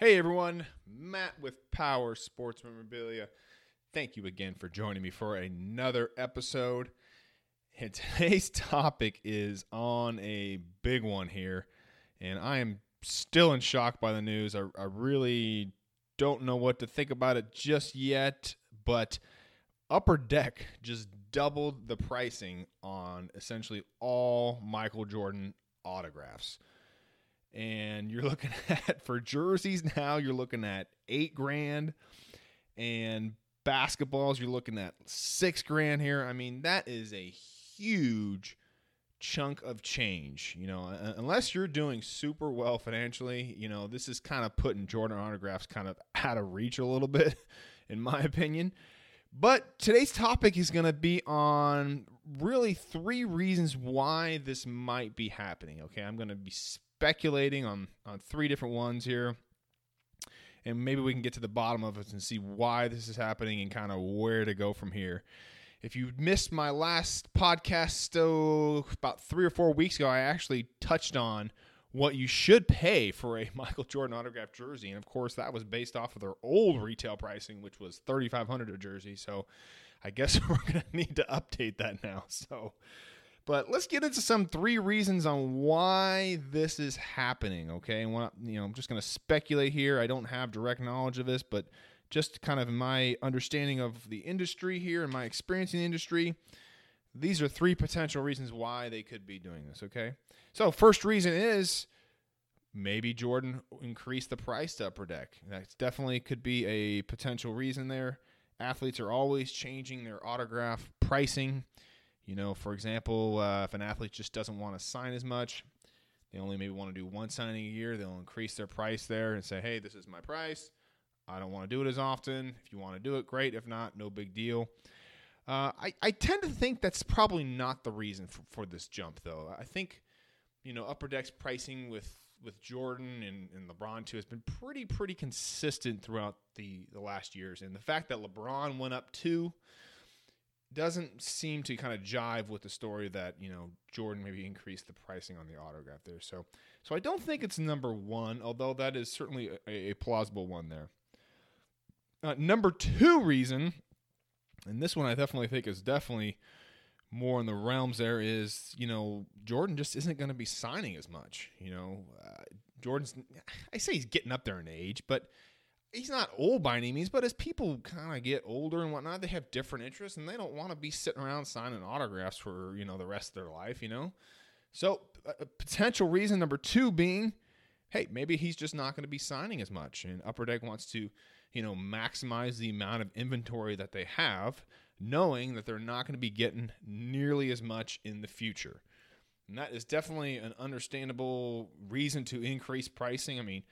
Hey everyone, Matt with Powers Sports Memorabilia. Thank you again for joining me for another episode. And today's topic is on a big one here, and I am still in shock by the news. I, I really don't know what to think about it just yet, but Upper Deck just doubled the pricing on essentially all Michael Jordan autographs and you're looking at for jerseys now you're looking at eight grand and basketballs you're looking at six grand here. I mean that is a huge chunk of change you know unless you're doing super well financially you know this is kind of putting jordan autographs kind of out of reach a little bit in my opinion. But today's topic is going to be on really three reasons why this might be happening okay? I'm going to be speculating on on three different ones here, and maybe we can get to the bottom of it and see why this is happening and kind of where to go from here. If you missed my last podcast, oh, about three or four weeks ago, I actually touched on what you should pay for a Michael Jordan autographed jersey, and of course, that was based off of their old retail pricing, which was thirty five hundred a jersey. So, I guess we're gonna need to update that now. So, but let's get into some three reasons on why this is happening. Okay, and what you know, I'm just going to speculate here. I don't have direct knowledge of this, but just kind of my understanding of the industry here and my experience in the industry. These are three potential reasons why they could be doing this. Okay, so first reason is maybe Jordan increased the price to upper deck. That definitely could be a potential reason there. Athletes are always changing their autograph pricing. You know, for example, uh, if an athlete just doesn't want to sign as much, they only maybe want to do one signing a year, they'll increase their price there and say, hey, this is my price. I don't want to do it as often. If you want to do it, great. If not, no big deal. Uh, I, I tend to think that's probably not the reason for, for this jump, though. I think, you know, Upper Deck's pricing with, with Jordan and, and LeBron, too, has been pretty, pretty consistent throughout the, the last years. And the fact that LeBron went up two doesn't seem to kind of jive with the story that you know Jordan maybe increased the pricing on the autograph there. So, so I don't think it's number one, although that is certainly a, a plausible one there. Uh, number two reason, and this one I definitely think is definitely more in the realms there is you know Jordan just isn't going to be signing as much. You know, uh, Jordan's I say he's getting up there in age, but he's not old by any means, but as people kind of get older and whatnot, they have different interests and they don't want to be sitting around signing autographs for you know the rest of their life. You know, so a potential reason number two being, hey, maybe he's just not going to be signing as much, and Upper Deck wants to you know maximize the amount of inventory that they have, knowing that they're not going to be getting nearly as much in the future. And that is definitely an understandable reason to increase pricing. I mean,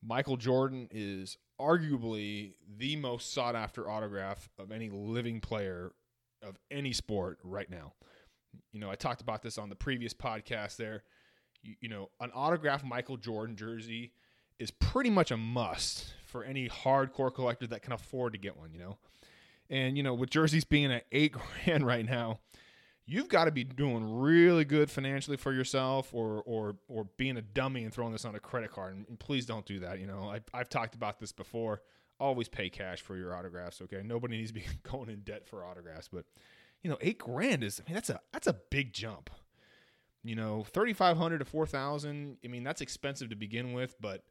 Michael Jordan is arguably the most sought after autograph of any living player of any sport right now. You know, I talked about this on the previous podcast there. You, you, know, an autographed Michael Jordan jersey is pretty much a must for any hardcore collector that can afford to get one, you know. And, you know, with jerseys being at eight grand right now, you've got to be doing really good financially for yourself or or or being a dummy and throwing this on a credit card and, please don't do that you know? I, i've talked about this before. Always pay cash for your autographs okay? Nobody needs to be going in debt for autographs but you know eight grand is i mean that's a that's a big jump. You know 3500 to 4000 i mean that's expensive to begin with but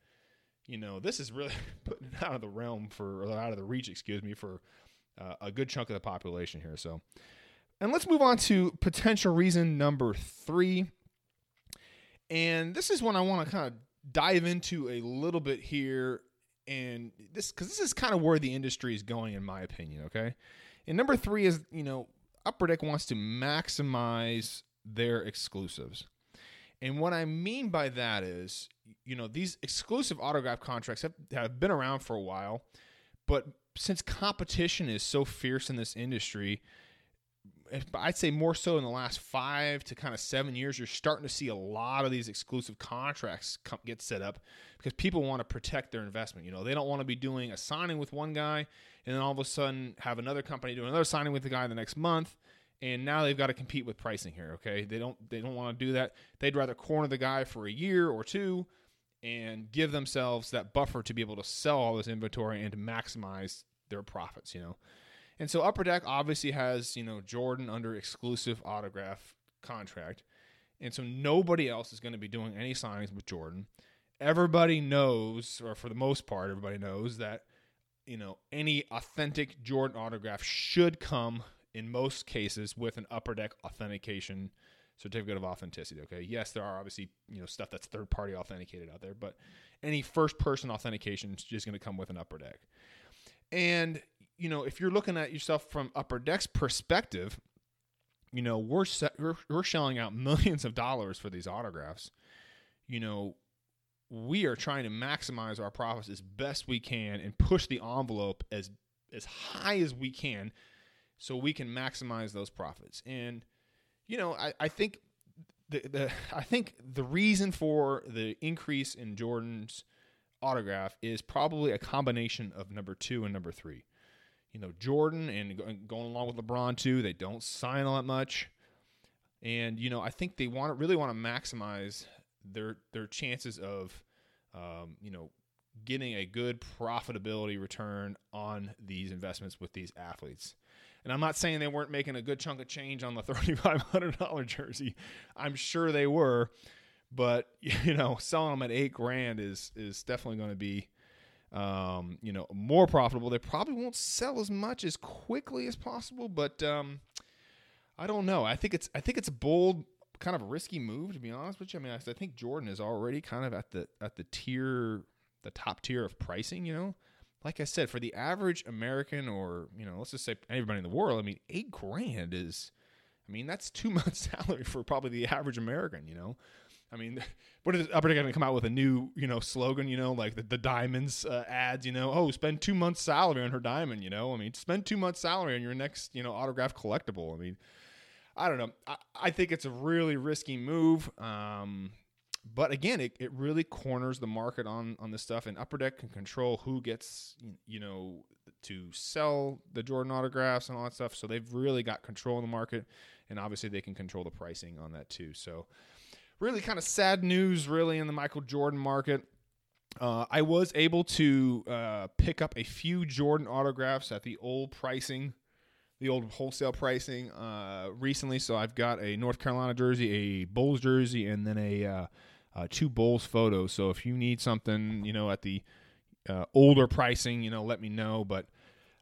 you know this is really putting it out of the realm for or out of the reach excuse me for uh, a good chunk of the population here so and let's move on to potential reason number three. And this is one I want to kind of dive into a little bit here. And this, because this is kind of where the industry is going, in my opinion. Okay. And number three is, you know, Upper Deck wants to maximize their exclusives. And what I mean by that is, you know, these exclusive autograph contracts have, have been around for a while, but since competition is so fierce in this industry, I'd say more so in the last five to kind of seven years, you're starting to see a lot of these exclusive contracts come, get set up because people want to protect their investment. You know, they don't want to be doing a signing with one guy and then all of a sudden have another company doing another signing with the guy the next month, and now they've got to compete with pricing here. Okay, they don't they don't want to do that. They'd rather corner the guy for a year or two and give themselves that buffer to be able to sell all this inventory and to maximize their profits, you know. And so Upper Deck obviously has, you know, Jordan under exclusive autograph contract. And so nobody else is going to be doing any signings with Jordan. Everybody knows, or for the most part, everybody knows that, you know, any authentic Jordan autograph should come in most cases with an Upper Deck authentication certificate of authenticity. Okay. Yes, there are obviously, you know, stuff that's third party authenticated out there, but any first person authentication is just going to come with an Upper Deck. And, you know, if you're looking at yourself from Upper Deck's perspective, you know, we're, set, we're, we're shelling out millions of dollars for these autographs. You know, we are trying to maximize our profits as best we can and push the envelope as as high as we can so we can maximize those profits. And you know, I, I think the, the I think the reason for the increase in Jordan's autograph is probably a combination of number two and number three. You know, Jordan and going along with LeBron too, they don't sign all that much, and you know, I think they want to really want to maximize their their chances of, um, you know, getting a good profitability return on these investments with these athletes. And I'm not saying they weren't making a good chunk of change on the $3,500 jersey. I'm sure they were, but you know, selling them at eight grand is is definitely going to be, um, you know, more profitable. They probably won't sell as much as quickly as possible, but um, I don't know. I think it's I think it's a bold, kind of risky move to be honest with you. I mean, I, I think Jordan is already kind of at the at the tier, the top tier of pricing. You know like I said, for the average American or, you know, let's just say everybody in the world, I mean, eight grand is, I mean, that's two months' salary for probably the average American, you know? I mean, what is Upper Deck going to come out with a new, you know, slogan, you know, like the, the diamonds uh, ads, you know, oh, spend two months' salary on her diamond, you know? I mean, spend two months' salary on your next, you know, autograph collectible. I mean, I don't know. I, I think it's a really risky move. Um, but again, it, it really corners the market on on this stuff, and Upper Deck can control who gets you know to sell the Jordan autographs and all that stuff. So they've really got control in the market, and obviously they can control the pricing on that too. So really, kind of sad news, really, in the Michael Jordan market. Uh, I was able to uh, pick up a few Jordan autographs at the old pricing, the old wholesale pricing uh, recently. So I've got a North Carolina jersey, a Bulls jersey, and then a uh, uh, two Bulls photos. So if you need something, you know, at the uh, older pricing, you know, let me know. But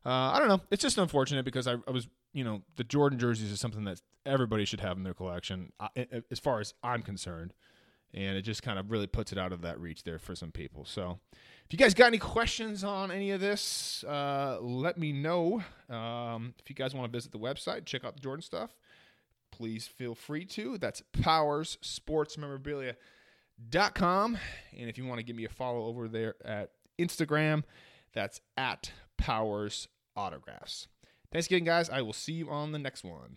uh, I don't know. It's just unfortunate because I, I, was, you know, the Jordan jerseys is something that everybody should have in their collection, uh, as far as I'm concerned. And it just kind of really puts it out of that reach there for some people. So if you guys got any questions on any of this, uh, let me know. Um, if you guys want to visit the website, check out the Jordan stuff, please feel free to. That's Powers Sports Memorabilia com. And if you want to give me a follow over there at Instagram, that's at Powers Autographs. Thanks again, guys. I will see you on the next one.